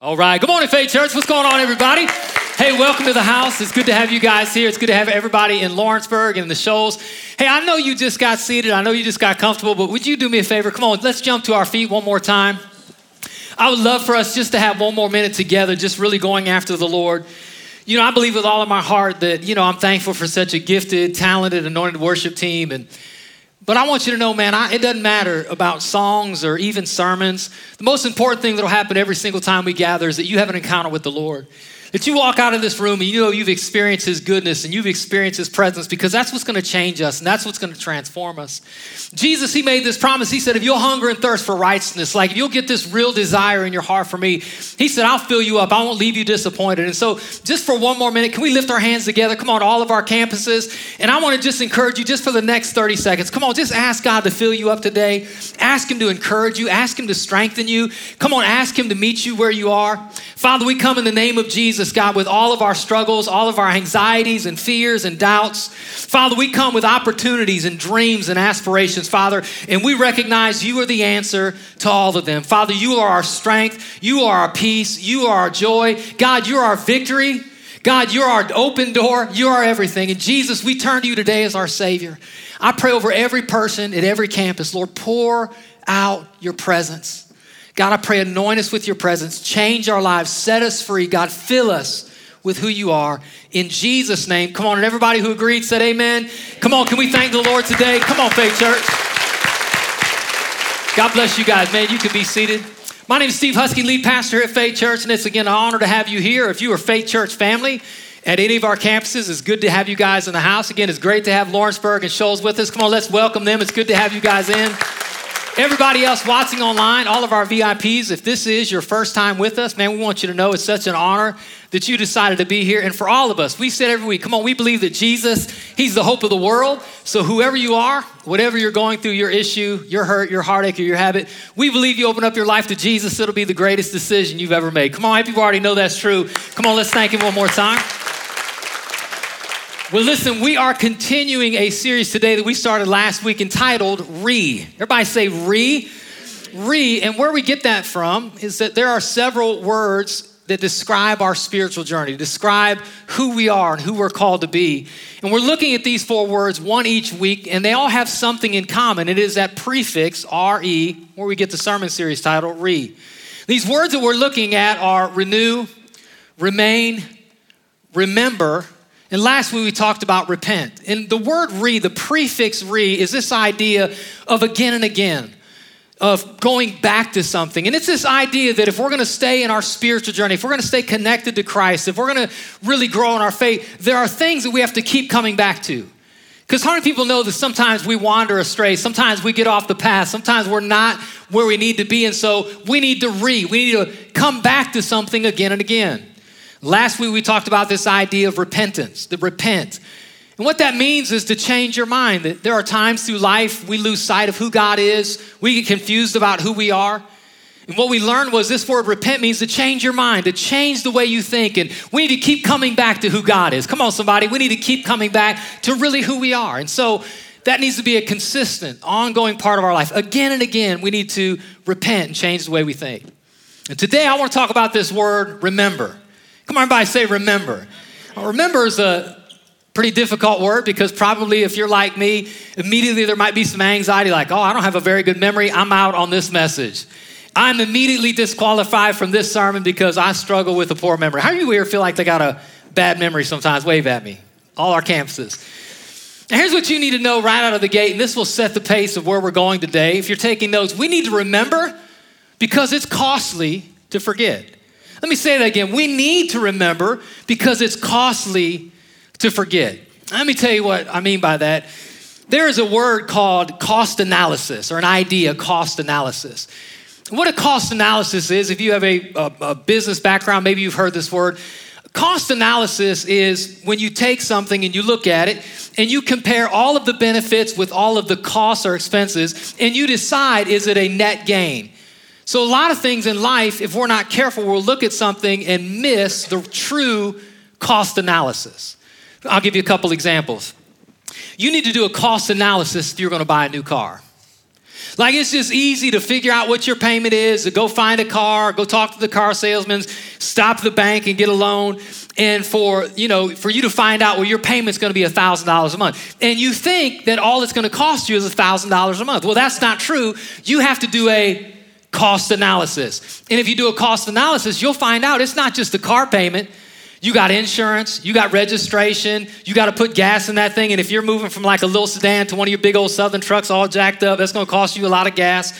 All right. Good morning, Faith Church. What's going on, everybody? Hey, welcome to the house. It's good to have you guys here. It's good to have everybody in Lawrenceburg and the Shoals. Hey, I know you just got seated. I know you just got comfortable, but would you do me a favor? Come on, let's jump to our feet one more time. I would love for us just to have one more minute together, just really going after the Lord. You know, I believe with all of my heart that, you know, I'm thankful for such a gifted, talented, anointed worship team. And but I want you to know, man, I, it doesn't matter about songs or even sermons. The most important thing that'll happen every single time we gather is that you have an encounter with the Lord. That you walk out of this room and you know you've experienced His goodness and you've experienced His presence because that's what's going to change us and that's what's going to transform us. Jesus, He made this promise. He said, if you'll hunger and thirst for righteousness, like if you'll get this real desire in your heart for me, He said, I'll fill you up. I won't leave you disappointed. And so, just for one more minute, can we lift our hands together? Come on, all of our campuses. And I want to just encourage you just for the next 30 seconds. Come on, just ask God to fill you up today. Ask Him to encourage you, ask Him to strengthen you. Come on, ask Him to meet you where you are. Father, we come in the name of Jesus. Jesus, God, with all of our struggles, all of our anxieties and fears and doubts. Father, we come with opportunities and dreams and aspirations, Father, and we recognize you are the answer to all of them. Father, you are our strength, you are our peace, you are our joy. God, you're our victory. God, you're our open door, you are everything. And Jesus, we turn to you today as our Savior. I pray over every person at every campus, Lord, pour out your presence. God, I pray, anoint us with your presence, change our lives, set us free. God, fill us with who you are. In Jesus' name, come on, and everybody who agreed said amen. Come on, can we thank the Lord today? Come on, Faith Church. God bless you guys, man. You can be seated. My name is Steve Husky, lead pastor at Faith Church, and it's again an honor to have you here. If you are Faith Church family, at any of our campuses. It's good to have you guys in the house. Again, it's great to have Lawrenceburg and Shoals with us. Come on, let's welcome them. It's good to have you guys in. Everybody else watching online, all of our VIPs, if this is your first time with us, man, we want you to know it's such an honor that you decided to be here. And for all of us, we said every week, come on, we believe that Jesus, He's the hope of the world. So whoever you are, whatever you're going through, your issue, your hurt, your heartache, or your habit, we believe you open up your life to Jesus, it'll be the greatest decision you've ever made. Come on, people already know that's true. Come on, let's thank Him one more time. Well, listen, we are continuing a series today that we started last week entitled Re. Everybody say Re. Re. And where we get that from is that there are several words that describe our spiritual journey, describe who we are and who we're called to be. And we're looking at these four words, one each week, and they all have something in common. It is that prefix, R E, where we get the sermon series title, Re. These words that we're looking at are renew, remain, remember, and last week we talked about repent. And the word re, the prefix re, is this idea of again and again, of going back to something. And it's this idea that if we're gonna stay in our spiritual journey, if we're gonna stay connected to Christ, if we're gonna really grow in our faith, there are things that we have to keep coming back to. Because how many people know that sometimes we wander astray, sometimes we get off the path, sometimes we're not where we need to be, and so we need to re, we need to come back to something again and again. Last week we talked about this idea of repentance, to repent. And what that means is to change your mind. That there are times through life we lose sight of who God is, we get confused about who we are. And what we learned was this word repent means to change your mind, to change the way you think. And we need to keep coming back to who God is. Come on, somebody. We need to keep coming back to really who we are. And so that needs to be a consistent, ongoing part of our life. Again and again, we need to repent and change the way we think. And today I want to talk about this word, remember. Come on, everybody, say remember. Remember is a pretty difficult word because probably if you're like me, immediately there might be some anxiety like, oh, I don't have a very good memory. I'm out on this message. I'm immediately disqualified from this sermon because I struggle with a poor memory. How do you here feel like they got a bad memory sometimes? Wave at me. All our campuses. And here's what you need to know right out of the gate, and this will set the pace of where we're going today. If you're taking notes, we need to remember because it's costly to forget. Let me say that again. We need to remember because it's costly to forget. Let me tell you what I mean by that. There is a word called cost analysis or an idea, cost analysis. What a cost analysis is, if you have a, a, a business background, maybe you've heard this word. Cost analysis is when you take something and you look at it and you compare all of the benefits with all of the costs or expenses and you decide is it a net gain? So, a lot of things in life, if we're not careful, we'll look at something and miss the true cost analysis. I'll give you a couple examples. You need to do a cost analysis if you're going to buy a new car. Like it's just easy to figure out what your payment is, to go find a car, go talk to the car salesman, stop the bank and get a loan, and for you know for you to find out well your payment's to be thousand dollars a month, and you think that all it's to cost you is thousand dollars a month. Well, that's not true. You have to do a cost analysis, and if you do a cost analysis, you'll find out it's not just the car payment. You got insurance, you got registration, you got to put gas in that thing. And if you're moving from like a little sedan to one of your big old Southern trucks all jacked up, that's going to cost you a lot of gas.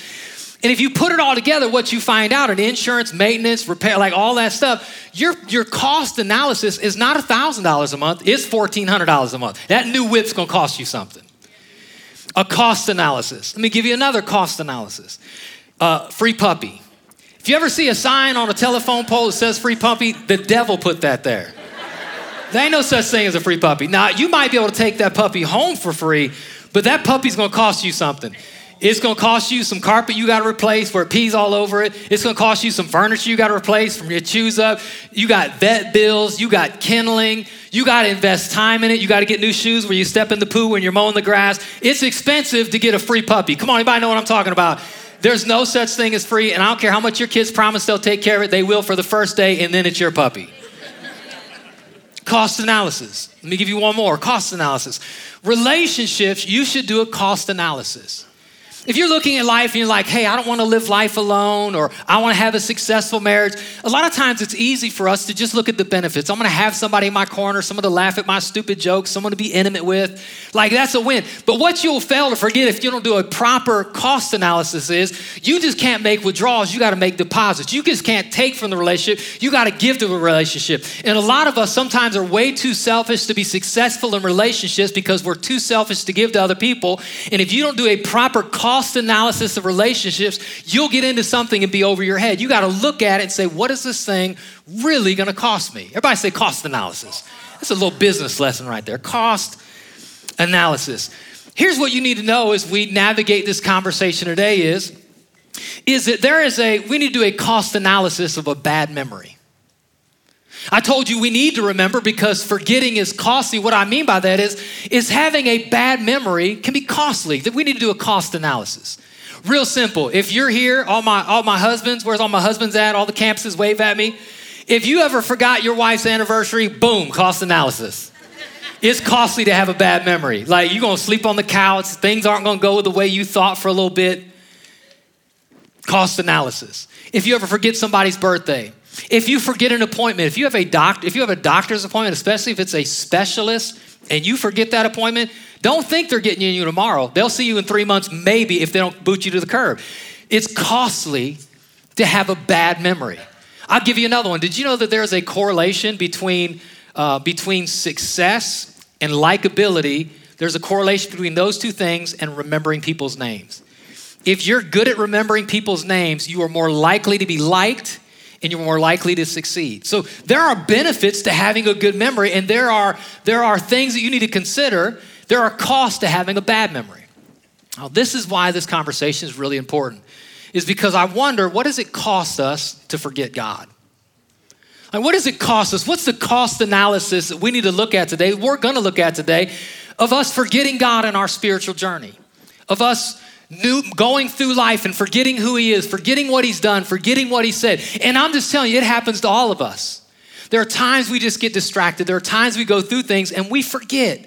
And if you put it all together, what you find out in insurance, maintenance, repair, like all that stuff, your, your cost analysis is not $1,000 a month, it's $1,400 a month. That new whip's gonna cost you something. A cost analysis. Let me give you another cost analysis. Uh, free puppy. If you ever see a sign on a telephone pole that says free puppy, the devil put that there. there ain't no such thing as a free puppy. Now, you might be able to take that puppy home for free, but that puppy's gonna cost you something. It's gonna cost you some carpet you gotta replace where it pees all over it. It's gonna cost you some furniture you gotta replace from your shoes up. You got vet bills, you got kindling, you gotta invest time in it. You gotta get new shoes where you step in the poo when you're mowing the grass. It's expensive to get a free puppy. Come on, anybody know what I'm talking about? There's no such thing as free, and I don't care how much your kids promise they'll take care of it, they will for the first day, and then it's your puppy. cost analysis. Let me give you one more cost analysis. Relationships, you should do a cost analysis. If you're looking at life and you're like, hey, I don't want to live life alone or I want to have a successful marriage, a lot of times it's easy for us to just look at the benefits. I'm going to have somebody in my corner, someone to laugh at my stupid jokes, someone to be intimate with. Like, that's a win. But what you'll fail to forget if you don't do a proper cost analysis is you just can't make withdrawals, you got to make deposits. You just can't take from the relationship, you got to give to the relationship. And a lot of us sometimes are way too selfish to be successful in relationships because we're too selfish to give to other people. And if you don't do a proper cost cost analysis of relationships, you'll get into something and be over your head. You got to look at it and say, what is this thing really going to cost me? Everybody say cost analysis. That's a little business lesson right there. Cost analysis. Here's what you need to know as we navigate this conversation today is is that there is a we need to do a cost analysis of a bad memory. I told you we need to remember because forgetting is costly. What I mean by that is, is having a bad memory can be costly. That we need to do a cost analysis. Real simple. If you're here, all my all my husbands, where's all my husbands at? All the campuses wave at me. If you ever forgot your wife's anniversary, boom, cost analysis. It's costly to have a bad memory. Like you're gonna sleep on the couch, things aren't gonna go the way you thought for a little bit. Cost analysis. If you ever forget somebody's birthday, if you forget an appointment, if you have a doctor, if you have a doctor's appointment, especially if it's a specialist, and you forget that appointment, don't think they're getting you tomorrow. They'll see you in three months, maybe, if they don't boot you to the curb. It's costly to have a bad memory. I'll give you another one. Did you know that there's a correlation between, uh, between success and likability? There's a correlation between those two things and remembering people's names. If you're good at remembering people's names, you are more likely to be liked and you're more likely to succeed. So there are benefits to having a good memory, and there are, there are things that you need to consider. There are costs to having a bad memory. Now, this is why this conversation is really important, is because I wonder what does it cost us to forget God? Like, what does it cost us? What's the cost analysis that we need to look at today? We're to look at today of us forgetting God in our spiritual journey, of us new, going through life and forgetting who he is, forgetting what he's done, forgetting what he said. And I'm just telling you, it happens to all of us. There are times we just get distracted. There are times we go through things and we forget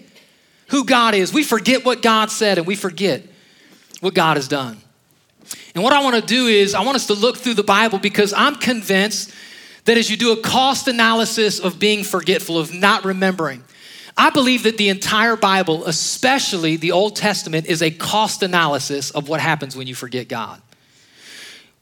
who God is. We forget what God said and we forget what God has done. And what I want to do is, I want us to look through the Bible because I'm convinced that as you do a cost analysis of being forgetful, of not remembering, I believe that the entire Bible, especially the Old Testament, is a cost analysis of what happens when you forget God.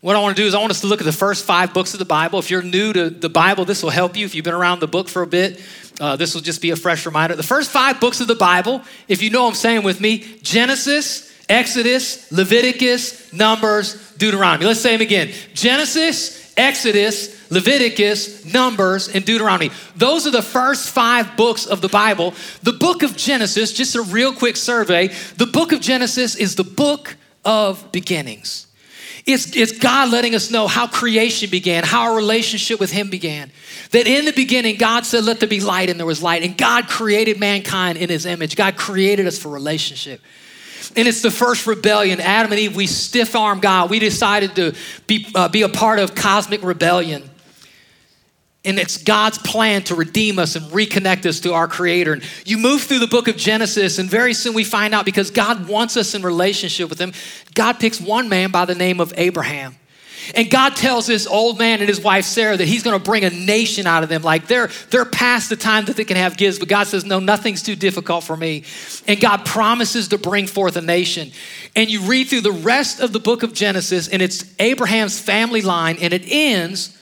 What I want to do is I want us to look at the first five books of the Bible. If you're new to the Bible, this will help you. If you've been around the book for a bit, uh, this will just be a fresh reminder. The first five books of the Bible, if you know I'm saying with me, Genesis, Exodus, Leviticus, Numbers, Deuteronomy. Let's say them again. Genesis, Exodus, Leviticus, Numbers, and Deuteronomy. Those are the first five books of the Bible. The book of Genesis, just a real quick survey, the book of Genesis is the book of beginnings. It's, it's God letting us know how creation began, how our relationship with Him began. That in the beginning, God said, Let there be light, and there was light. And God created mankind in His image. God created us for relationship. And it's the first rebellion. Adam and Eve, we stiff arm God. We decided to be, uh, be a part of cosmic rebellion. And it's God's plan to redeem us and reconnect us to our Creator. And you move through the book of Genesis, and very soon we find out because God wants us in relationship with Him, God picks one man by the name of Abraham. And God tells this old man and his wife Sarah that he's to bring a nation out of them. Like they're they're past the time that they can have kids, but God says, "No, nothing's too difficult for me." And God promises to bring forth a nation. And you read through the rest of the book of Genesis, and it's Abraham's family line, and it ends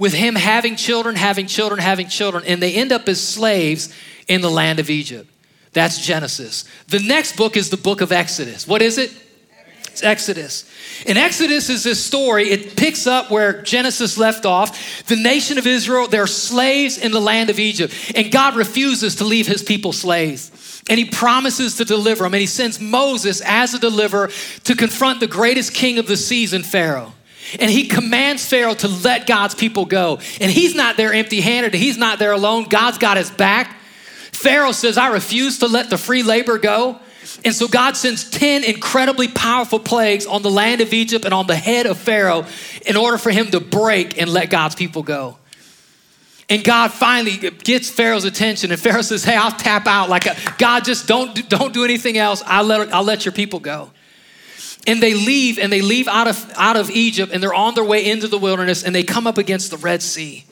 with him having children, having children, having children, and they end up as slaves in the land of Egypt. That's Genesis. The next book is the book of Exodus. What is it? It's Exodus. And Exodus is this story, it picks up where Genesis left off. The nation of Israel, they're slaves in the land of Egypt, and God refuses to leave his people slaves. And he promises to deliver them, and he sends Moses as a deliverer to confront the greatest king of the season, Pharaoh. And he commands Pharaoh to let God's people go. And he's not there empty handed, he's not there alone. God's got his back. Pharaoh says, I refuse to let the free labor go. And so God sends 10 incredibly powerful plagues on the land of Egypt and on the head of Pharaoh in order for him to break and let God's people go. And God finally gets Pharaoh's attention, and Pharaoh says, Hey, I'll tap out. Like, God, just don't, don't do anything else. I'll let, I'll let your people go. And they leave and they leave out of, out of Egypt and they're on their way into the wilderness and they come up against the Red Sea.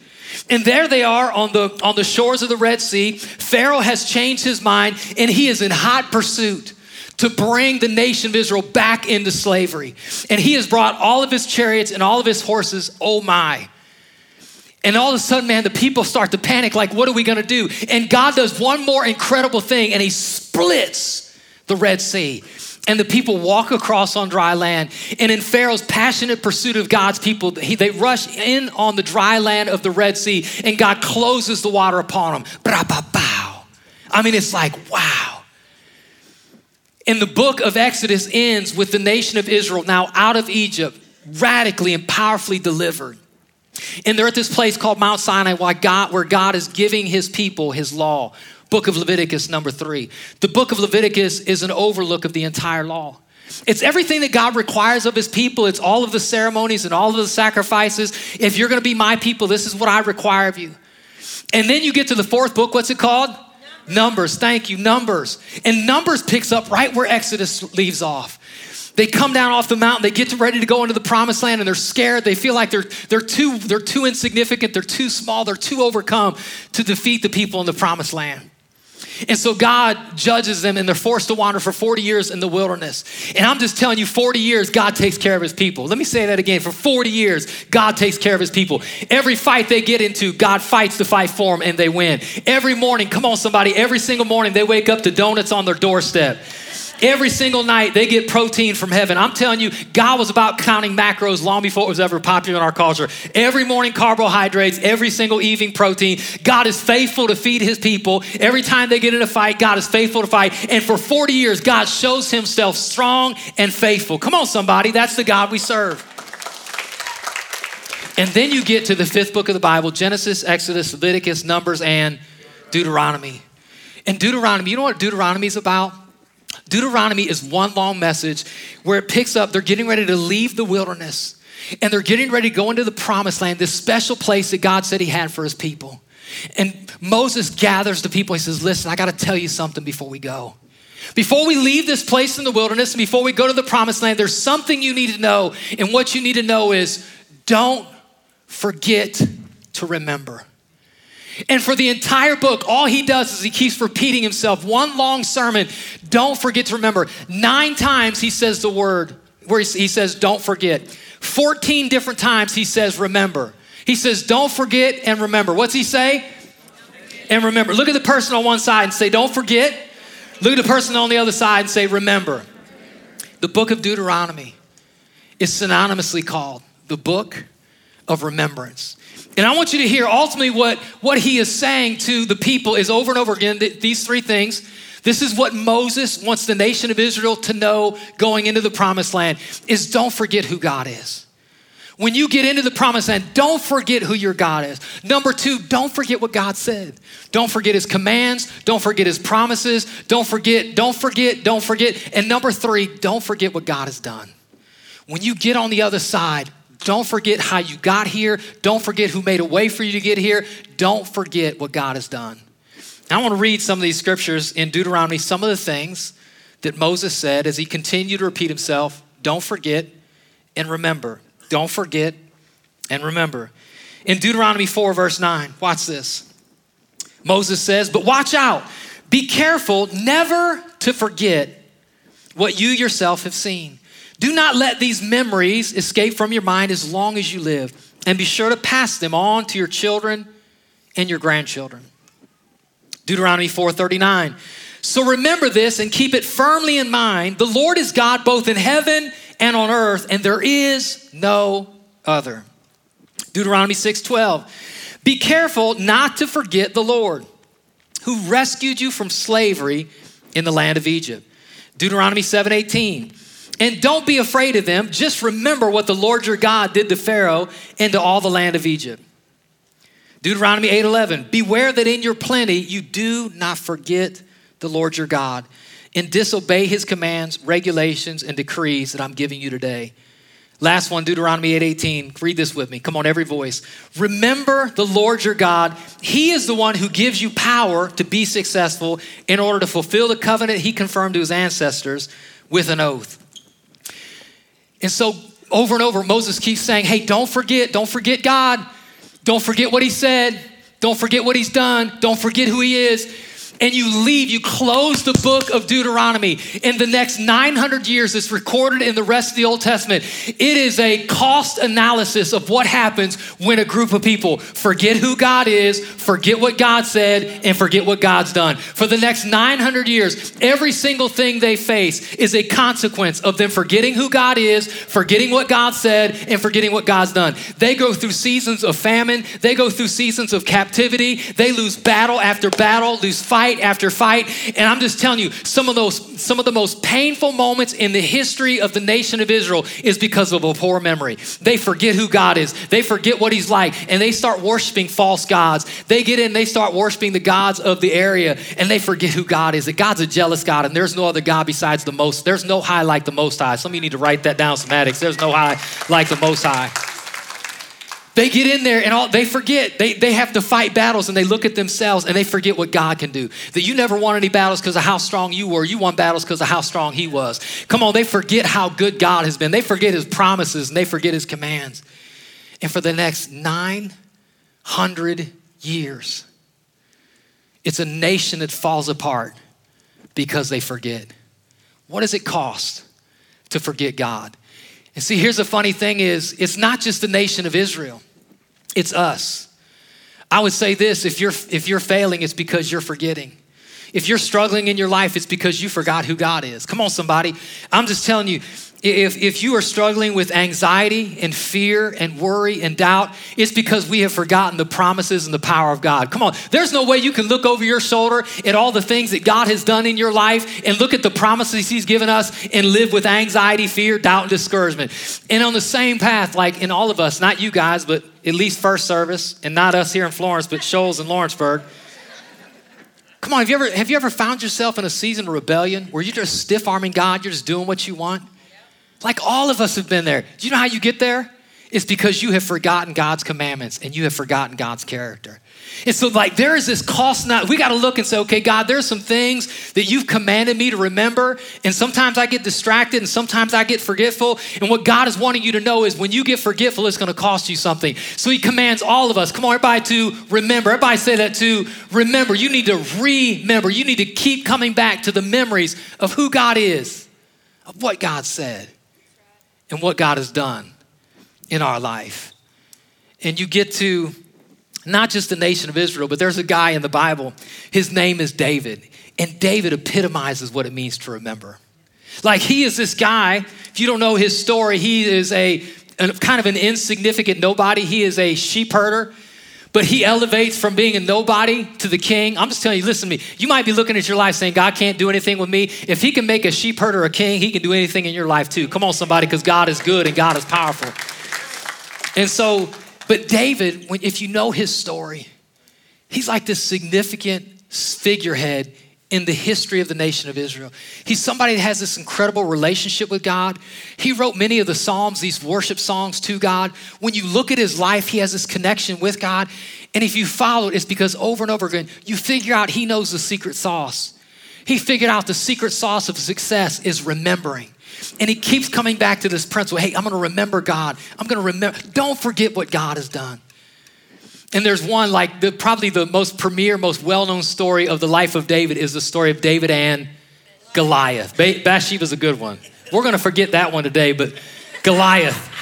And there they are on the, on the shores of the Red Sea. Pharaoh has changed his mind and he is in hot pursuit to bring the nation of Israel back into slavery. And he has brought all of his chariots and all of his horses. Oh my. And all of a sudden, man, the people start to panic like, what are we gonna do? And God does one more incredible thing and he splits the Red Sea and the people walk across on dry land. And in Pharaoh's passionate pursuit of God's people, he, they rush in on the dry land of the Red Sea, and God closes the water upon them. I mean, it's like, wow. And the book of Exodus ends with the nation of Israel now out of Egypt, radically and powerfully delivered. And they're at this place called Mount Sinai where God, where God is giving his people his law book of Leviticus, number three. The book of Leviticus is an overlook of the entire law. It's everything that God requires of his people. It's all of the ceremonies and all of the sacrifices. If you're going to be my people, this is what I require of you. And then you get to the fourth book. What's it called? Numbers. Numbers. Thank you. Numbers. And Numbers picks up right where Exodus leaves off. They come down off the mountain, they get ready to go into the promised land, and they're scared. They feel like they're, they're, too, they're too insignificant, they're too small, they're too overcome to defeat the people in the promised land. And so God judges them and they're forced to wander for 40 years in the wilderness. And I'm just telling you, 40 years, God takes care of his people. Let me say that again. For 40 years, God takes care of his people. Every fight they get into, God fights the fight for them and they win. Every morning, come on, somebody, every single morning they wake up to donuts on their doorstep. Every single night they get protein from heaven. I'm telling you, God was about counting macros long before it was ever popular in our culture. Every morning carbohydrates, every single evening protein. God is faithful to feed his people. Every time they get in a fight, God is faithful to fight. And for 40 years, God shows himself strong and faithful. Come on, somebody, that's the God we serve. And then you get to the fifth book of the Bible Genesis, Exodus, Leviticus, Numbers, and Deuteronomy. And Deuteronomy, you know what Deuteronomy is about? Deuteronomy is one long message where it picks up, they're getting ready to leave the wilderness and they're getting ready to go into the promised land, this special place that God said He had for His people. And Moses gathers the people. He says, Listen, I got to tell you something before we go. Before we leave this place in the wilderness and before we go to the promised land, there's something you need to know. And what you need to know is don't forget to remember. And for the entire book, all he does is he keeps repeating himself. One long sermon. Don't forget to remember. Nine times he says the word where he says, don't forget. 14 different times he says, remember. He says, don't forget and remember. What's he say? And remember. Look at the person on one side and say, don't forget. Look at the person on the other side and say, remember. The book of Deuteronomy is synonymously called the book of remembrance. And I want you to hear ultimately what, what he is saying to the people is over and over again th- these three things. This is what Moses wants the nation of Israel to know going into the promised land is don't forget who God is. When you get into the promised land, don't forget who your God is. Number two, don't forget what God said. Don't forget his commands. Don't forget his promises. Don't forget, don't forget, don't forget. And number three, don't forget what God has done. When you get on the other side, don't forget how you got here. Don't forget who made a way for you to get here. Don't forget what God has done. I want to read some of these scriptures in Deuteronomy, some of the things that Moses said as he continued to repeat himself. Don't forget and remember. Don't forget and remember. In Deuteronomy 4, verse 9, watch this. Moses says, But watch out, be careful never to forget what you yourself have seen. Do not let these memories escape from your mind as long as you live, and be sure to pass them on to your children and your grandchildren. Deuteronomy 4:39. So remember this and keep it firmly in mind. The Lord is God both in heaven and on earth, and there is no other. Deuteronomy 6:12. Be careful not to forget the Lord, who rescued you from slavery in the land of Egypt. Deuteronomy 7:18. And don't be afraid of them. Just remember what the Lord your God did to Pharaoh and to all the land of Egypt. Deuteronomy 8:11. Beware that in your plenty you do not forget the Lord your God and disobey his commands, regulations, and decrees that I'm giving you today. Last one, Deuteronomy 8:18. Read this with me. Come on, every voice. Remember the Lord your God. He is the one who gives you power to be successful in order to fulfill the covenant he confirmed to his ancestors with an oath. And so over and over, Moses keeps saying, Hey, don't forget, don't forget God. Don't forget what he said. Don't forget what he's done. Don't forget who he is and you leave, you close the book of Deuteronomy. In the next 900 years, it's recorded in the rest of the Old Testament. It is a cost analysis of what happens when a group of people forget who God is, forget what God said, and forget what God's done. For the next 900 years, every single thing they face is a consequence of them forgetting who God is, forgetting what God said, and forgetting what God's done. They go through seasons of famine, they go through seasons of captivity, they lose battle after battle, lose fight fight after fight. And I'm just telling you, some of those, some of the most painful moments in the history of the nation of Israel is because of a poor memory. They forget who God is. They forget what He's like, and they start worshiping false gods. They get in, they start worshiping the gods of the area, and they forget who God is. That God's a jealous God, and there's no other God besides the most. There's no high like the Most High. Some of you need to write that down, some addicts. There's no high like the Most High. They get in there and all, they forget. They, they have to fight battles and they look at themselves and they forget what God can do. That you never won any battles because of how strong you were. You won battles because of how strong He was. Come on, they forget how good God has been. They forget His promises and they forget His commands. And for the next 900 years, it's a nation that falls apart because they forget. What does it cost to forget God? And see, here's the funny thing is, it's not just the nation of Israel. It's us. I would say this if you're, if you're failing, it's because you're forgetting. If you're struggling in your life, it's because you forgot who God is. Come on, somebody. I'm just telling you, if, if you are struggling with anxiety and fear and worry and doubt, it's because we have forgotten the promises and the power of God. Come on, there's no way you can look over your shoulder at all the things that God has done in your life and look at the promises He's given us and live with anxiety, fear, doubt, and discouragement. And on the same path, like in all of us, not you guys, but at least first service, and not us here in Florence, but Shoals and Lawrenceburg. Come on, have you ever have you ever found yourself in a season of rebellion where you're just stiff arming God, you're just doing what you want? Like all of us have been there. Do you know how you get there? It's because you have forgotten God's commandments and you have forgotten God's character. And so, like, there is this cost now. We got to look and say, okay, God, there's some things that you've commanded me to remember. And sometimes I get distracted and sometimes I get forgetful. And what God is wanting you to know is when you get forgetful, it's going to cost you something. So, He commands all of us, come on, everybody, to remember. Everybody say that to remember. You need to remember. You need to keep coming back to the memories of who God is, of what God said and what God has done in our life. And you get to not just the nation of Israel, but there's a guy in the Bible. His name is David. And David epitomizes what it means to remember. Like he is this guy, if you don't know his story, he is a, a kind of an insignificant nobody. He is a sheep herder but he elevates from being a nobody to the king. I'm just telling you, listen to me. You might be looking at your life saying, God can't do anything with me. If he can make a sheep herder a king, he can do anything in your life too. Come on, somebody, because God is good and God is powerful. And so, but David, if you know his story, he's like this significant figurehead in the history of the nation of Israel. He's somebody that has this incredible relationship with God. He wrote many of the Psalms, these worship songs to God. When you look at his life, he has this connection with God. And if you follow it, it's because over and over again, you figure out he knows the secret sauce. He figured out the secret sauce of success is remembering. And he keeps coming back to this principle hey, I'm gonna remember God. I'm gonna remember. Don't forget what God has done. And there's one, like the, probably the most premier, most well known story of the life of David is the story of David and Goliath. Ba- Bathsheba's a good one. We're going to forget that one today, but Goliath.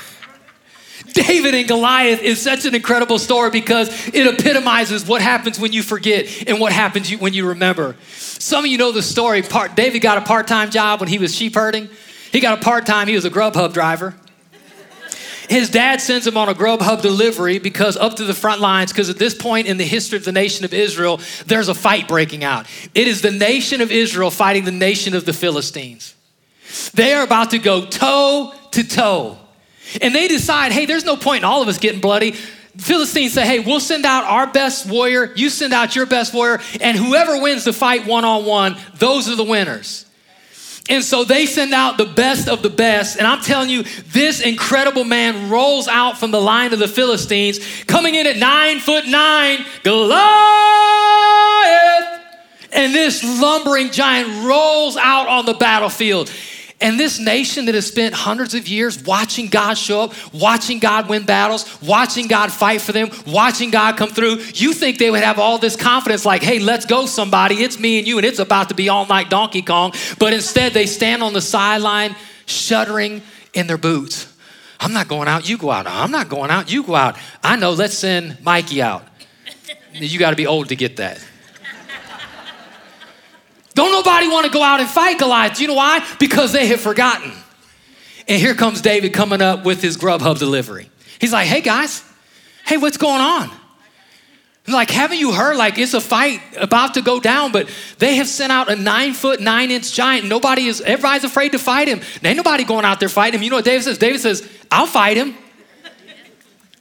David and Goliath is such an incredible story because it epitomizes what happens when you forget and what happens when you remember. Some of you know the story. Part, David got a part time job when he was sheep herding. He got a part time, he was a Grubhub driver. His dad sends him on a Grubhub delivery because up to the front lines, because at this point in the history of the nation of Israel, there's a fight breaking out. It is the nation of Israel fighting the nation of the Philistines. They are about to go toe to toe. And they decide, hey, there's no point in all of us getting bloody. Philistines say, hey, we'll send out our best warrior, you send out your best warrior, and whoever wins the fight one on one, those are the winners. And so they send out the best of the best. And I'm telling you, this incredible man rolls out from the line of the Philistines, coming in at nine foot nine, Goliath. And this lumbering giant rolls out on the battlefield. And this nation that has spent hundreds of years watching God show up, watching God win battles, watching God fight for them, watching God come through, you think they would have all this confidence like, hey, let's go, somebody. It's me and you, and it's about to be all night Donkey Kong. But instead, they stand on the sideline, shuddering in their boots. I'm not going out, you go out. I'm not going out, you go out. I know, let's send Mikey out. You got to be old to get that. Don't nobody want to go out and fight Goliath. You know why? Because they have forgotten. And here comes David coming up with his Grubhub delivery. He's like, hey guys, hey, what's going on? Like, haven't you heard? Like, it's a fight about to go down, but they have sent out a nine foot, nine inch giant. Nobody is, everybody's afraid to fight him. Ain't nobody going out there fighting him. You know what David says? David says, I'll fight him.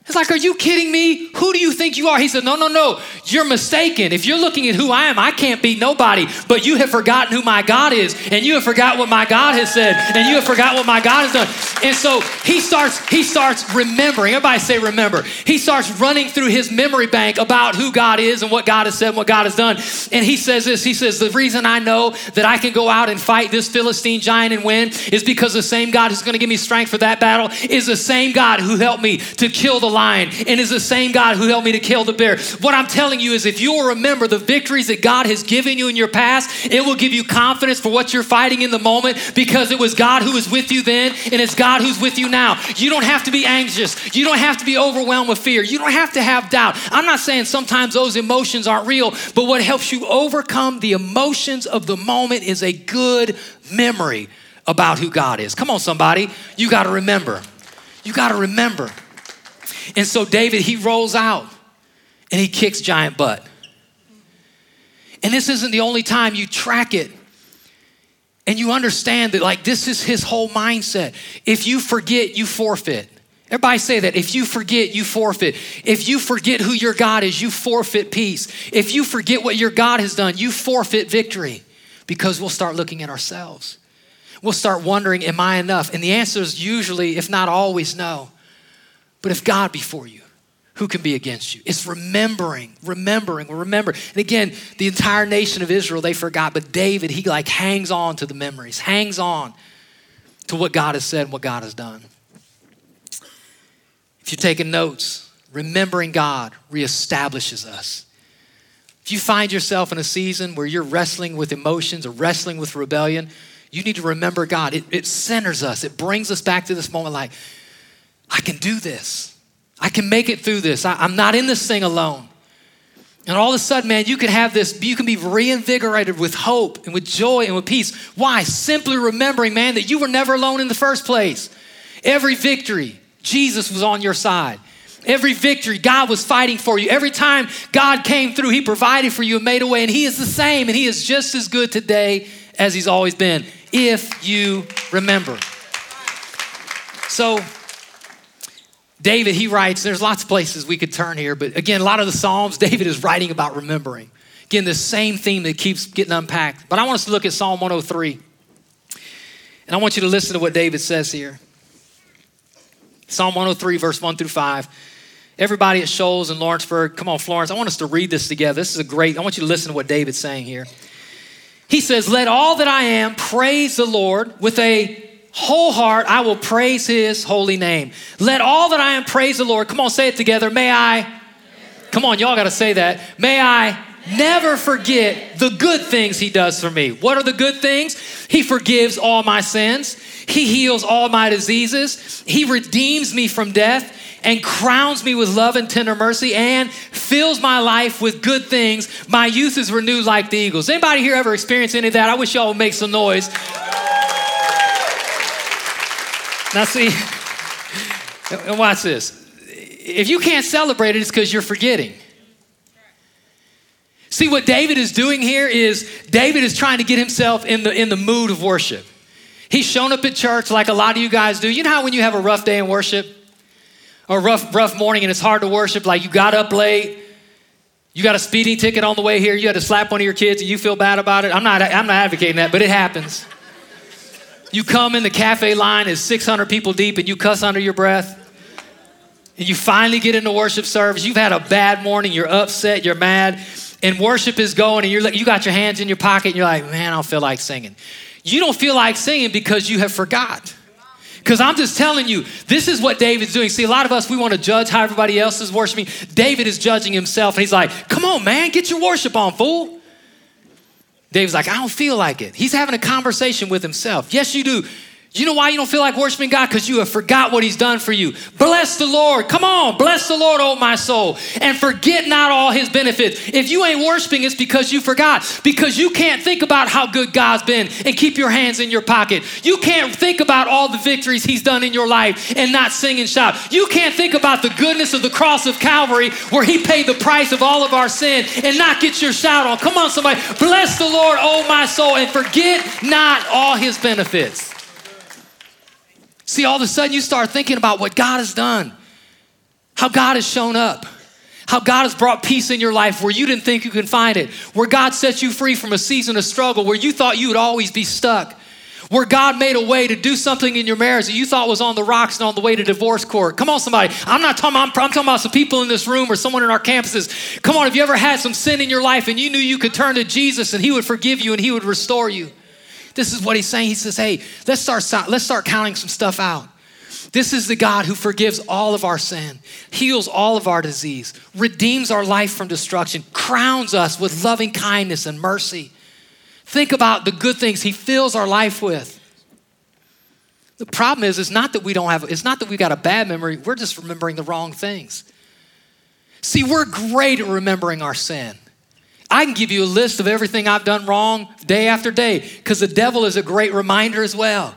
It's like, are you kidding me? Who do you think you are? He said, No, no, no. You're mistaken. If you're looking at who I am, I can't be nobody. But you have forgotten who my God is, and you have forgot what my God has said, and you have forgot what my God has done. And so he starts, he starts remembering. Everybody say remember. He starts running through his memory bank about who God is and what God has said and what God has done. And he says this: He says, The reason I know that I can go out and fight this Philistine giant and win is because the same God who's going to give me strength for that battle is the same God who helped me to kill the lion and is the same God who helped me to kill the bear. What I'm telling you is if you will remember the victories that God has given you in your past, it will give you confidence for what you're fighting in the moment because it was God who was with you then and it's God who's with you now. You don't have to be anxious. You don't have to be overwhelmed with fear. You don't have to have doubt. I'm not saying sometimes those emotions aren't real, but what helps you overcome the emotions of the moment is a good memory about who God is. Come on, somebody. You got to remember. You got to remember. And so David, he rolls out and he kicks giant butt. And this isn't the only time you track it and you understand that, like, this is his whole mindset. If you forget, you forfeit. Everybody say that. If you forget, you forfeit. If you forget who your God is, you forfeit peace. If you forget what your God has done, you forfeit victory because we'll start looking at ourselves. We'll start wondering, Am I enough? And the answer is usually, if not always, no. But if God be for you, who can be against you? It's remembering, remembering, remembering. And again, the entire nation of Israel, they forgot, but David, he like hangs on to the memories, hangs on to what God has said and what God has done. If you're taking notes, remembering God reestablishes us. If you find yourself in a season where you're wrestling with emotions or wrestling with rebellion, you need to remember God. It, it centers us, it brings us back to this moment like, I can do this. I can make it through this. I, am not in this thing alone. And all of a sudden, man, you can have this, you can be reinvigorated with hope and with joy and with peace. Why? Simply remembering, man, that you were never alone in the first place. Every victory, Jesus was on your side. Every victory, God was fighting for you. Every time God came through, He provided for you and made a way. And He is the same, and He is just as good today as He's always been, if you remember. So, David, he writes, there's lots of places we could turn here, but again, a lot of the Psalms, David is writing about remembering. Again, the same theme that keeps getting unpacked. But I want us to look at Psalm 103. And I want you to listen to what David says here. Psalm 103, verse 1 through 5. Everybody at Shoals and Lawrenceburg, come on, Florence, I want us to read this together. This is a great, I want you to listen to what David's saying here. He says, Let all that I am praise the Lord with a whole heart. I will praise his holy name. Let all that I am praise the Lord. Come on, say it together. May I, come on, y'all got to say that. May I never forget the good things he does for me. What are the good things? He forgives all my sins, he heals all my diseases, he redeems me from death. And crowns me with love and tender mercy and fills my life with good things. My youth is renewed like the eagles. Anybody here ever experienced any of that? I wish y'all would make some noise. Now, see, and watch this. If you can't celebrate it, it's because you're forgetting. See, what David is doing here is David is trying to get himself in the, in the mood of worship. He's shown up at church like a lot of you guys do. You know how when you have a rough day in worship or a rough, rough morning and it's hard to worship, like you got up late, you got a speeding ticket on the way here, you had to slap one of your kids and you feel bad about it. I'm not, I'm not advocating that, but it happens. You come in the cafe line is 600 people deep and you cuss under your breath. And you finally get into worship service. You've had a bad morning. You're upset. You're mad and worship is going and you're like, you got your hands in your pocket and you're like, man, I don't feel like singing. You don't feel like singing because you have forgot. Because I'm just telling you, this is what David's doing. See, a lot of us, we want to judge how everybody else is worshiping. David is judging himself and he's like, come on, man, get your worship on, fool. David's like, I don't feel like it. He's having a conversation with himself. Yes, you do. You know why you don't feel like worshiping God? Because you have forgot what He's done for you. Bless the Lord. Come on, bless the Lord, oh my soul, and forget not all His benefits. If you ain't worshiping, it's because you forgot. Because you can't think about how good God's been and keep your hands in your pocket. You can't think about all the victories He's done in your life and not sing and shout. You can't think about the goodness of the cross of Calvary where He paid the price of all of our sin and not get your shout on. Come on, somebody. Bless the Lord, oh my soul, and forget not all His benefits. See, all of a sudden you start thinking about what God has done, how God has shown up, how God has brought peace in your life where you didn't think you could find it, where God set you free from a season of struggle where you thought you would always be stuck, where God made a way to do something in your marriage that you thought was on the rocks and on the way to divorce court. Come on, somebody. I'm not talking, I'm, I'm talking about some people in this room or someone in our campuses. Come on, have you ever had some sin in your life and you knew you could turn to Jesus and He would forgive you and He would restore you? This is what he's saying. He says, hey, let's start, let's start counting some stuff out. This is the God who forgives all of our sin, heals all of our disease, redeems our life from destruction, crowns us with loving kindness and mercy. Think about the good things he fills our life with. The problem is, it's not that we don't have, it's not that we've got a bad memory, we're just remembering the wrong things. See, we're great at remembering our sin. I can give you a list of everything I've done wrong day after day because the devil is a great reminder as well.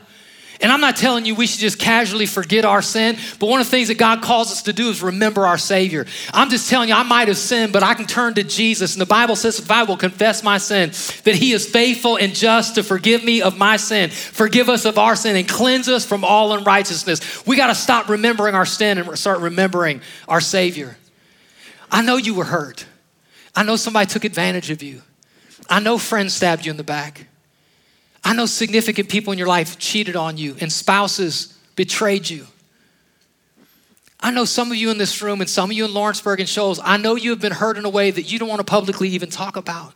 And I'm not telling you we should just casually forget our sin, but one of the things that God calls us to do is remember our Savior. I'm just telling you, I might have sinned, but I can turn to Jesus. And the Bible says, if I will confess my sin, that He is faithful and just to forgive me of my sin, forgive us of our sin, and cleanse us from all unrighteousness. We got to stop remembering our sin and start remembering our Savior. I know you were hurt. I know somebody took advantage of you. I know friends stabbed you in the back. I know significant people in your life cheated on you and spouses betrayed you. I know some of you in this room and some of you in Lawrenceburg and Shoals, I know you have been hurt in a way that you don't want to publicly even talk about.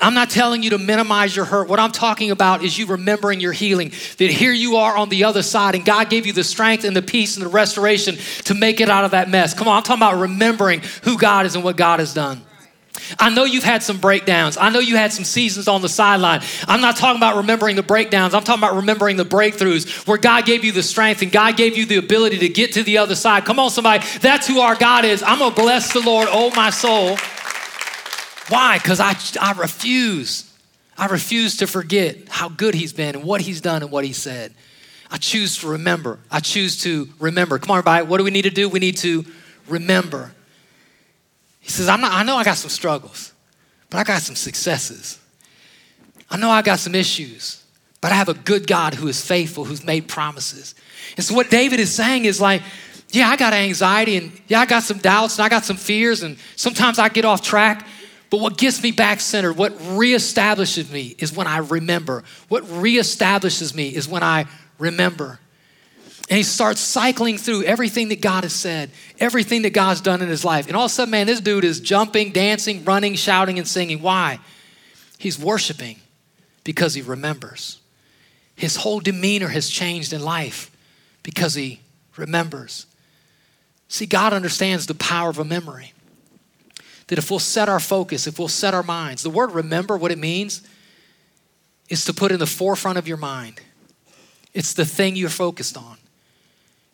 I'm not telling you to minimize your hurt. What I'm talking about is you remembering your healing. That here you are on the other side, and God gave you the strength and the peace and the restoration to make it out of that mess. Come on, I'm talking about remembering who God is and what God has done. I know you've had some breakdowns. I know you had some seasons on the sideline. I'm not talking about remembering the breakdowns. I'm talking about remembering the breakthroughs where God gave you the strength and God gave you the ability to get to the other side. Come on, somebody. That's who our God is. I'm going to bless the Lord, oh my soul. Why? Because I, I refuse. I refuse to forget how good he's been and what he's done and what he said. I choose to remember. I choose to remember. Come on, everybody. What do we need to do? We need to remember. He says, I'm not, I know I got some struggles, but I got some successes. I know I got some issues, but I have a good God who is faithful, who's made promises. And so, what David is saying is like, Yeah, I got anxiety and yeah, I got some doubts and I got some fears and sometimes I get off track. But what gets me back centered, what reestablishes me is when I remember. What reestablishes me is when I remember. And he starts cycling through everything that God has said, everything that God's done in his life. And all of a sudden, man, this dude is jumping, dancing, running, shouting, and singing. Why? He's worshiping because he remembers. His whole demeanor has changed in life because he remembers. See, God understands the power of a memory. That if we'll set our focus, if we'll set our minds, the word remember, what it means is to put in the forefront of your mind. It's the thing you're focused on.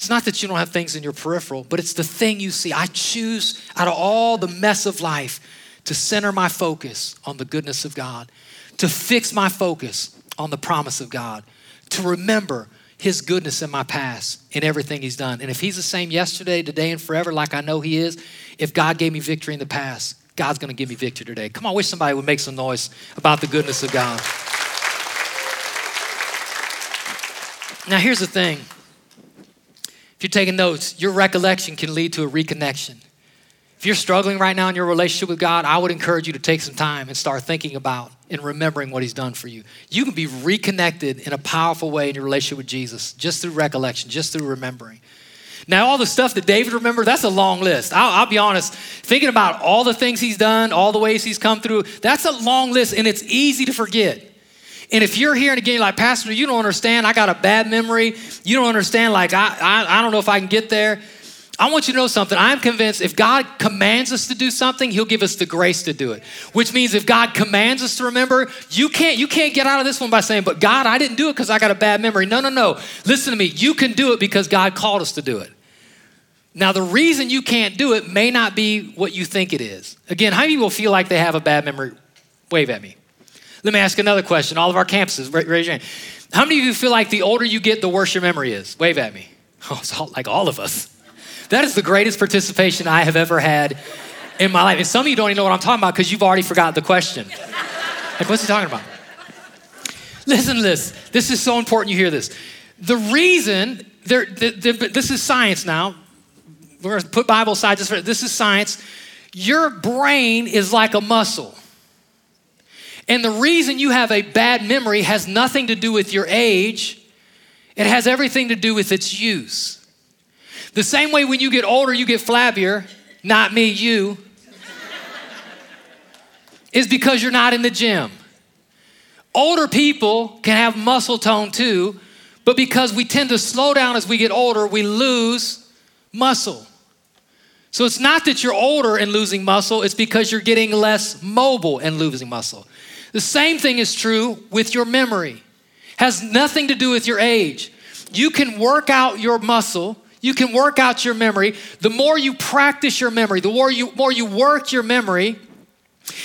It's not that you don't have things in your peripheral, but it's the thing you see. I choose out of all the mess of life to center my focus on the goodness of God, to fix my focus on the promise of God, to remember his goodness in my past and everything he's done. And if he's the same yesterday, today, and forever, like I know he is, if God gave me victory in the past, God's gonna give me victory today. Come on, I wish somebody would make some noise about the goodness of God. Now, here's the thing if you're taking notes, your recollection can lead to a reconnection. If you're struggling right now in your relationship with God, I would encourage you to take some time and start thinking about and remembering what He's done for you. You can be reconnected in a powerful way in your relationship with Jesus just through recollection, just through remembering. Now, all the stuff that David remembered, that's a long list. I'll, I'll, be honest, thinking about all the things he's done, all the ways he's come through, that's a long list and it's easy to forget. And if you're here and again, like, Pastor, you don't understand, I got a bad memory. You don't understand, like, I, I, I don't know if I can get there. I want you to know something. I'm convinced if God commands us to do something, He'll give us the grace to do it. Which means if God commands us to remember, you can't you can't get out of this one by saying, "But God, I didn't do it because I got a bad memory." No, no, no. Listen to me. You can do it because God called us to do it. Now, the reason you can't do it may not be what you think it is. Again, how many people feel like they have a bad memory? Wave at me. Let me ask another question. All of our campuses, raise your hand. How many of you feel like the older you get, the worse your memory is? Wave at me. Oh, it's all, like all of us. That is the greatest participation I have ever had in my life. And some of you don't even know what I'm talking about because you've already forgotten the question. Like, what's he talking about? Listen to this. This is so important you hear this. The reason, there, the, the, this is science now. We're going to put Bible aside just for this is science. Your brain is like a muscle. And the reason you have a bad memory has nothing to do with your age, it has everything to do with its use. The same way when you get older, you get flabbier, not me, you, is because you're not in the gym. Older people can have muscle tone too, but because we tend to slow down as we get older, we lose muscle. So it's not that you're older and losing muscle, it's because you're getting less mobile and losing muscle. The same thing is true with your memory. Has nothing to do with your age. You can work out your muscle, you can work out your memory. The more you practice your memory, the more you more you work your memory,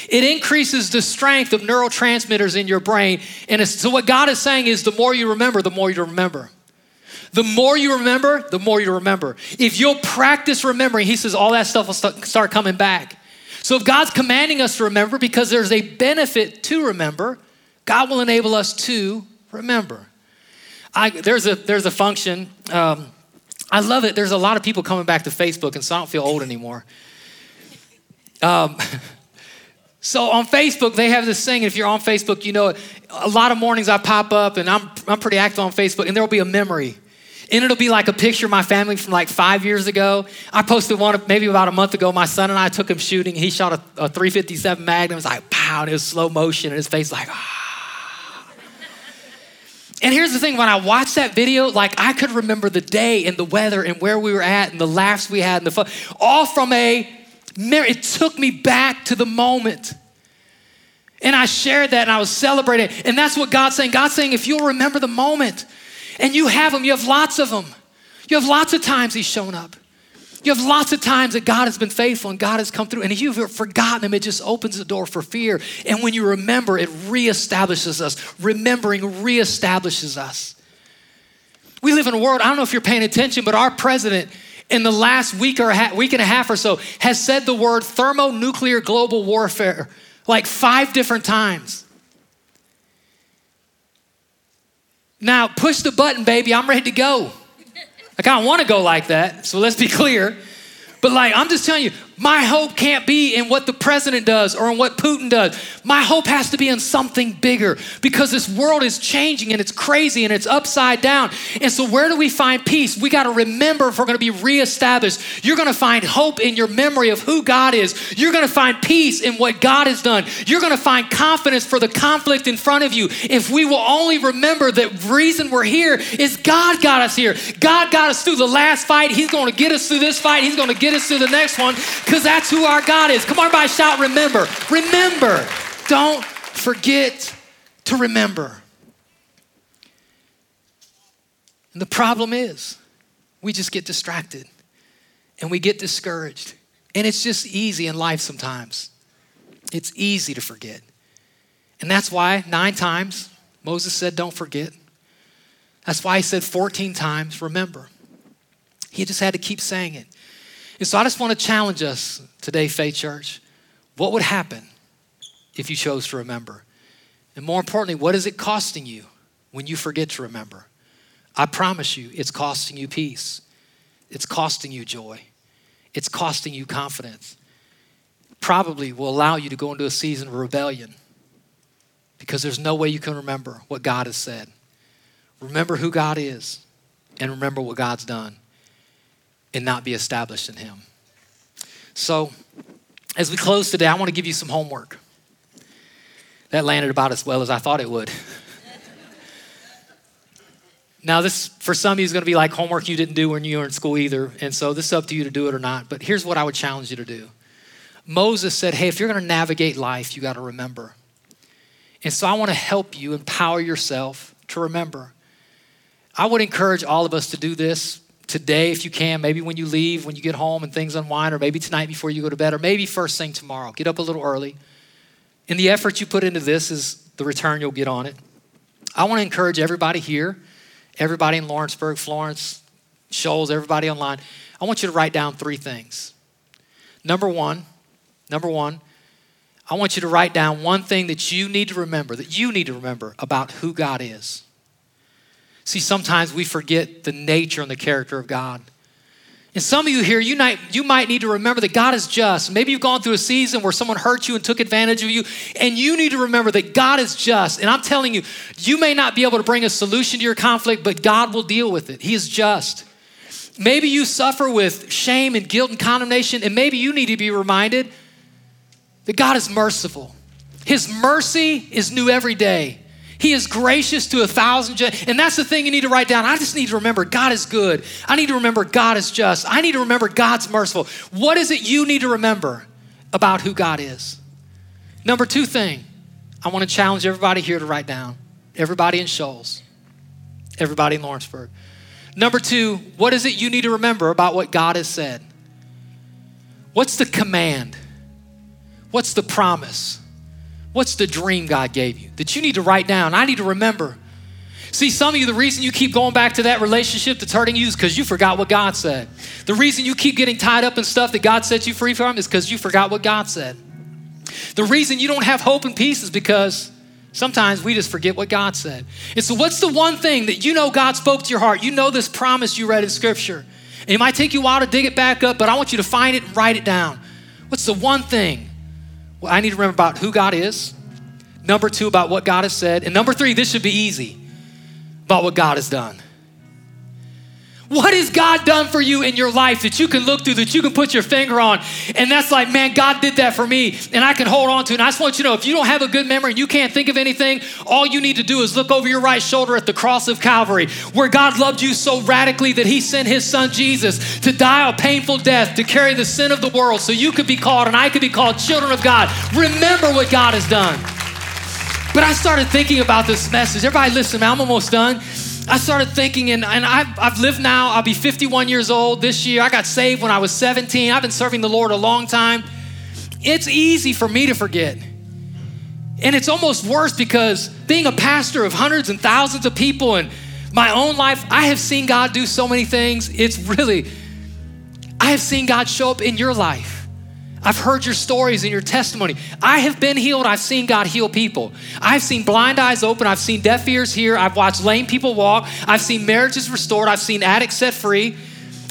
it increases the strength of neurotransmitters in your brain. And so what God is saying is the more you remember, the more you remember. The more you remember, the more you remember. If you'll practice remembering, he says all that stuff will start coming back. So if God's commanding us to remember because there's a benefit to remember, God will enable us to remember. I, there's, a, there's a function, um, I love it. There's a lot of people coming back to Facebook, and so I don't feel old anymore. Um, so on Facebook, they have this thing. If you're on Facebook, you know, it. a lot of mornings I pop up, and I'm, I'm pretty active on Facebook, and there will be a memory and it'll be like a picture of my family from like five years ago. I posted one maybe about a month ago. My son and I took him shooting. He shot a, a 357 Magnum. It was like, pow, and it was slow motion, and his face like, ah. And here's the thing when I watched that video, like I could remember the day and the weather and where we were at and the laughs we had and the fun, all from a mirror. It took me back to the moment. And I shared that and I was celebrating. And that's what God's saying. God's saying, if you'll remember the moment, and you have them, you have lots of them. You have lots of times He's shown up. You have lots of times that God has been faithful and God has come through. And if you've forgotten Him, it just opens the door for fear. And when you remember, it reestablishes us. Remembering reestablishes us. We live in a world, I don't know if you're paying attention, but our president in the last week or a week and a half or so has said the word thermonuclear global warfare like five different times. Now, push the button, baby. I'm ready to go. Like, I want to go like that, so let's be clear. But, like, I'm just telling you, my hope can't be in what the president does or in what Putin does. My hope has to be in something bigger because this world is changing and it's crazy and it's upside down. And so, where do we find peace? We got to remember if we're going to be reestablished. You're going to find hope in your memory of who God is. You're going to find peace in what God has done. You're going to find confidence for the conflict in front of you. If we will only remember that reason we're here is God got us here. God got us through the last fight. He's going to get us through this fight. He's going to get us through the next one because that's who our God is. Come on, everybody, shout, remember. Remember. Don't forget to remember. And the problem is, we just get distracted and we get discouraged. And it's just easy in life sometimes. It's easy to forget. And that's why nine times Moses said, Don't forget. That's why he said 14 times, Remember. He just had to keep saying it. And so I just want to challenge us today, Faith Church. What would happen if you chose to remember? And more importantly, what is it costing you when you forget to remember? I promise you, it's costing you peace. It's costing you joy. It's costing you confidence. Probably will allow you to go into a season of rebellion because there's no way you can remember what God has said. Remember who God is and remember what God's done and not be established in Him. So, as we close today, I want to give you some homework. That landed about as well as I thought it would. now, this for some of you is going to be like homework you didn't do when you were in school either, and so this is up to you to do it or not. But here's what I would challenge you to do. Moses said, "Hey, if you're going to navigate life, you got to remember." And so I want to help you empower yourself to remember. I would encourage all of us to do this today if you can, maybe when you leave, when you get home and things unwind, or maybe tonight before you go to bed, or maybe first thing tomorrow. Get up a little early. And the effort you put into this is the return you'll get on it. I want to encourage everybody here, everybody in Lawrenceburg, Florence, Shoals, everybody online. I want you to write down three things. Number one, number one, I want you to write down one thing that you need to remember, that you need to remember about who God is. See, sometimes we forget the nature and the character of God. And some of you here, you might, you might need to remember that God is just. Maybe you've gone through a season where someone hurt you and took advantage of you, and you need to remember that God is just. And I'm telling you, you may not be able to bring a solution to your conflict, but God will deal with it. He is just. Maybe you suffer with shame and guilt and condemnation, and maybe you need to be reminded that God is merciful. His mercy is new every day. He is gracious to a thousand. And that's the thing you need to write down. I just need to remember God is good. I need to remember God is just. I need to remember God's merciful. What is it you need to remember about who God is? Number two thing, I want to challenge everybody here to write down. Everybody in Shoals, everybody in Lawrenceburg. Number two, what is it you need to remember about what God has said? What's the command? What's the promise? What's the dream God gave you that you need to write down? I need to remember. See, some of you, the reason you keep going back to that relationship that's hurting you is because you forgot what God said. The reason you keep getting tied up in stuff that God set you free from is because you forgot what God said. The reason you don't have hope and peace is because sometimes we just forget what God said. And so, what's the one thing that you know God spoke to your heart? You know this promise you read in Scripture. And it might take you a while to dig it back up, but I want you to find it and write it down. What's the one thing I need to remember about who God is. Number two, about what God has said. And number three, this should be easy about what God has done. What has God done for you in your life that you can look through, that you can put your finger on? And that's like, man, God did that for me, and I can hold on to it. And I just want you to know if you don't have a good memory and you can't think of anything, all you need to do is look over your right shoulder at the cross of Calvary, where God loved you so radically that He sent His Son Jesus to die a painful death, to carry the sin of the world, so you could be called and I could be called children of God. Remember what God has done. But I started thinking about this message. Everybody, listen, man, I'm almost done. I started thinking, and, and I've, I've lived now, I'll be 51 years old this year. I got saved when I was 17. I've been serving the Lord a long time. It's easy for me to forget. And it's almost worse because being a pastor of hundreds and thousands of people and my own life, I have seen God do so many things. It's really, I have seen God show up in your life. I've heard your stories and your testimony. I have been healed. I've seen God heal people. I've seen blind eyes open. I've seen deaf ears hear. I've watched lame people walk. I've seen marriages restored. I've seen addicts set free.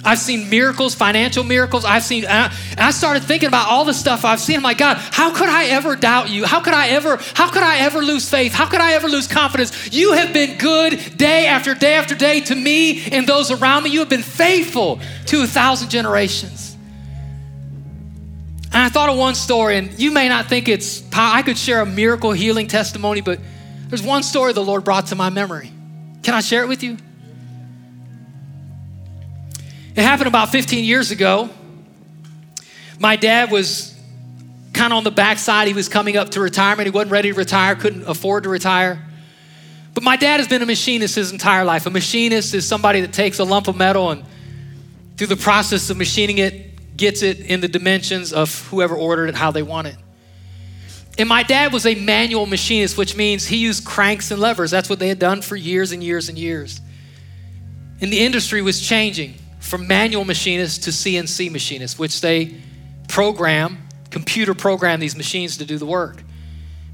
I've seen miracles, financial miracles. I've seen, and I started thinking about all the stuff I've seen. I'm like, God, how could I ever doubt you? How could I ever, how could I ever lose faith? How could I ever lose confidence? You have been good day after day after day to me and those around me. You have been faithful to a thousand generations. And I thought of one story, and you may not think it's, I could share a miracle healing testimony, but there's one story the Lord brought to my memory. Can I share it with you? It happened about 15 years ago. My dad was kind of on the backside. He was coming up to retirement. He wasn't ready to retire, couldn't afford to retire. But my dad has been a machinist his entire life. A machinist is somebody that takes a lump of metal and through the process of machining it, gets it in the dimensions of whoever ordered it, how they want it. And my dad was a manual machinist, which means he used cranks and levers. That's what they had done for years and years and years. And the industry was changing from manual machinists to CNC machinists, which they program, computer program these machines to do the work.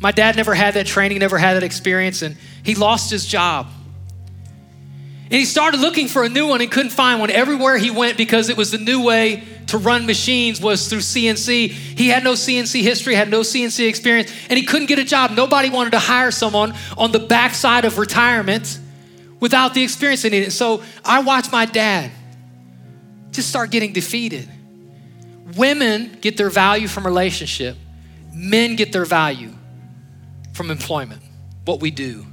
My dad never had that training, never had that experience, and he lost his job. And he started looking for a new one and couldn't find one everywhere he went because it was the new way to run machines was through CNC. He had no CNC history, had no CNC experience, and he couldn't get a job. Nobody wanted to hire someone on the backside of retirement without the experience they needed. So I watched my dad just start getting defeated. Women get their value from relationship, men get their value from employment, what we do.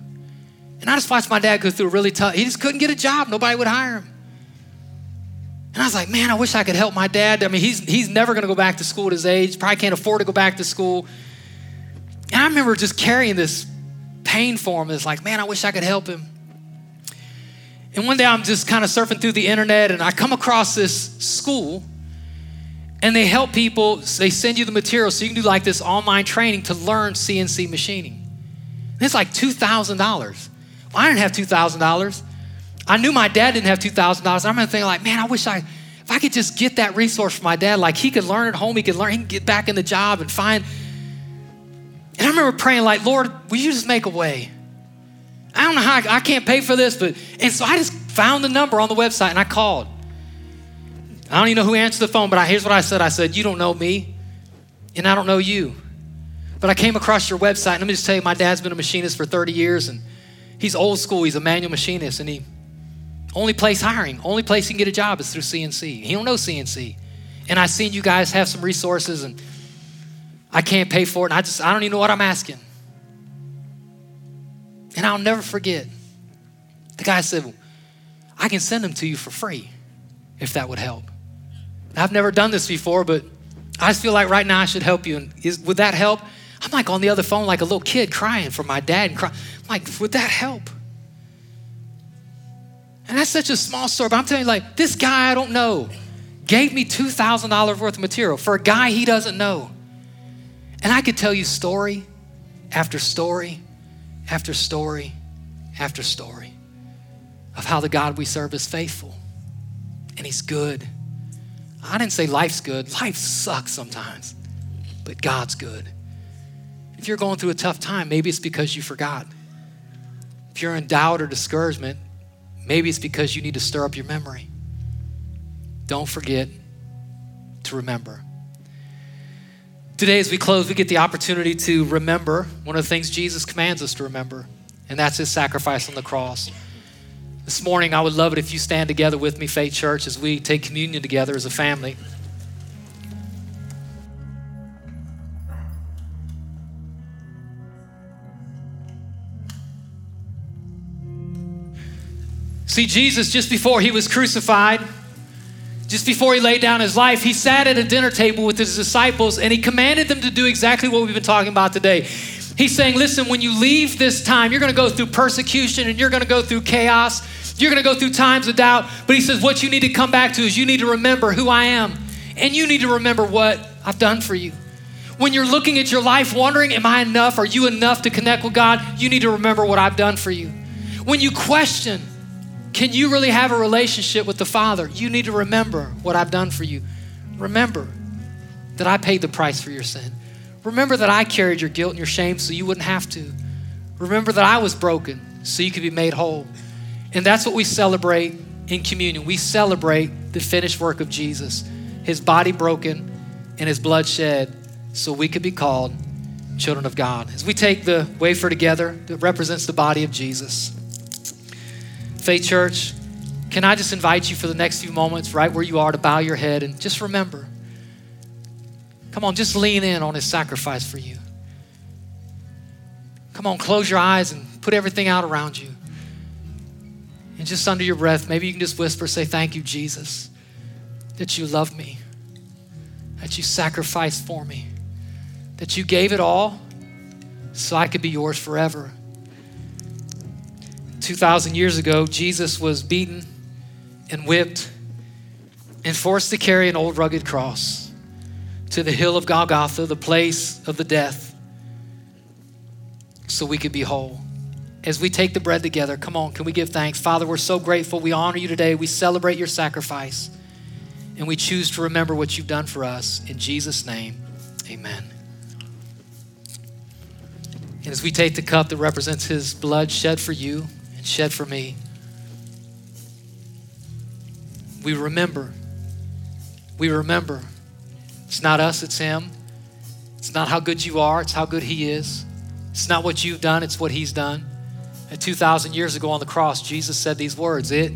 And I just watched my dad go through a really tough, he just couldn't get a job, nobody would hire him. And I was like, man, I wish I could help my dad. I mean, he's, he's never gonna go back to school at his age, probably can't afford to go back to school. And I remember just carrying this pain for him. It's like, man, I wish I could help him. And one day I'm just kind of surfing through the internet and I come across this school and they help people, they send you the material so you can do like this online training to learn CNC machining. And it's like $2,000. Well, I didn't have $2,000. I knew my dad didn't have $2,000. I'm thinking like, man, I wish I, if I could just get that resource for my dad, like he could learn at home, he could learn, he can get back in the job and find. And I remember praying like, Lord, will you just make a way? I don't know how, I, I can't pay for this, but, and so I just found the number on the website and I called. I don't even know who answered the phone, but I, here's what I said I said, You don't know me, and I don't know you. But I came across your website, and let me just tell you, my dad's been a machinist for 30 years, and he's old school. He's a manual machinist, and he only place hiring, only place he can get a job is through CNC. He don't know CNC. And I seen you guys have some resources, and I can't pay for it, and I just I don't even know what I'm asking. And I'll never forget. The guy said, I can send them to you for free if that would help. I've never done this before, but I just feel like right now I should help you. And is, would that help? I'm like on the other phone, like a little kid crying for my dad. And cry. I'm like, would that help? And that's such a small story, but I'm telling you, like, this guy I don't know gave me $2,000 worth of material for a guy he doesn't know. And I could tell you story after story after story after story of how the God we serve is faithful and He's good. I didn't say life's good, life sucks sometimes, but God's good. If you're going through a tough time, maybe it's because you forgot. If you're in doubt or discouragement, maybe it's because you need to stir up your memory. Don't forget to remember. Today, as we close, we get the opportunity to remember one of the things Jesus commands us to remember, and that's his sacrifice on the cross. This morning, I would love it if you stand together with me, Faith Church, as we take communion together as a family. See, Jesus, just before he was crucified, just before he laid down his life, he sat at a dinner table with his disciples and he commanded them to do exactly what we've been talking about today. He's saying, Listen, when you leave this time, you're going to go through persecution and you're going to go through chaos. You're going to go through times of doubt. But he says, What you need to come back to is you need to remember who I am and you need to remember what I've done for you. When you're looking at your life wondering, Am I enough? Are you enough to connect with God? You need to remember what I've done for you. When you question, can you really have a relationship with the Father? You need to remember what I've done for you. Remember. that I paid the price for your sin. Remember that I carried your guilt and your shame so you wouldn't have to. Remember that I was broken so you could be made whole. And that's what we celebrate in communion. We celebrate the finished work of Jesus, his body broken and his blood shed so we could be called children of God. As we take the wafer together that represents the body of Jesus. Faith Church, can I just invite you for the next few moments, right where you are, to bow your head and just remember. Come on, just lean in on his sacrifice for you. Come on, close your eyes and put everything out around you. And just under your breath, maybe you can just whisper, say, Thank you, Jesus, that you love me, that you sacrificed for me, that you gave it all so I could be yours forever. 2,000 years ago, Jesus was beaten and whipped and forced to carry an old rugged cross to the hill of Golgotha, the place of the death, so we could be whole. As we take the bread together, come on, can we give thanks? Father, we're so grateful. We honor you today. We celebrate your sacrifice, and we choose to remember what you've done for us. In Jesus' name, amen. And as we take the cup that represents his blood shed for you shed for me, we remember. We remember. It's not us, it's him. It's not how good you are, it's how good he is. It's not what you've done, it's what he's done. And 2,000 years ago on the cross, Jesus said these words It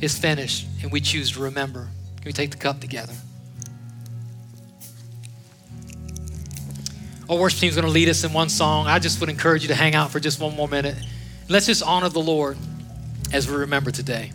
is finished, and we choose to remember. Can we take the cup together? Our worship team is going to lead us in one song. I just would encourage you to hang out for just one more minute. Let's just honor the Lord as we remember today.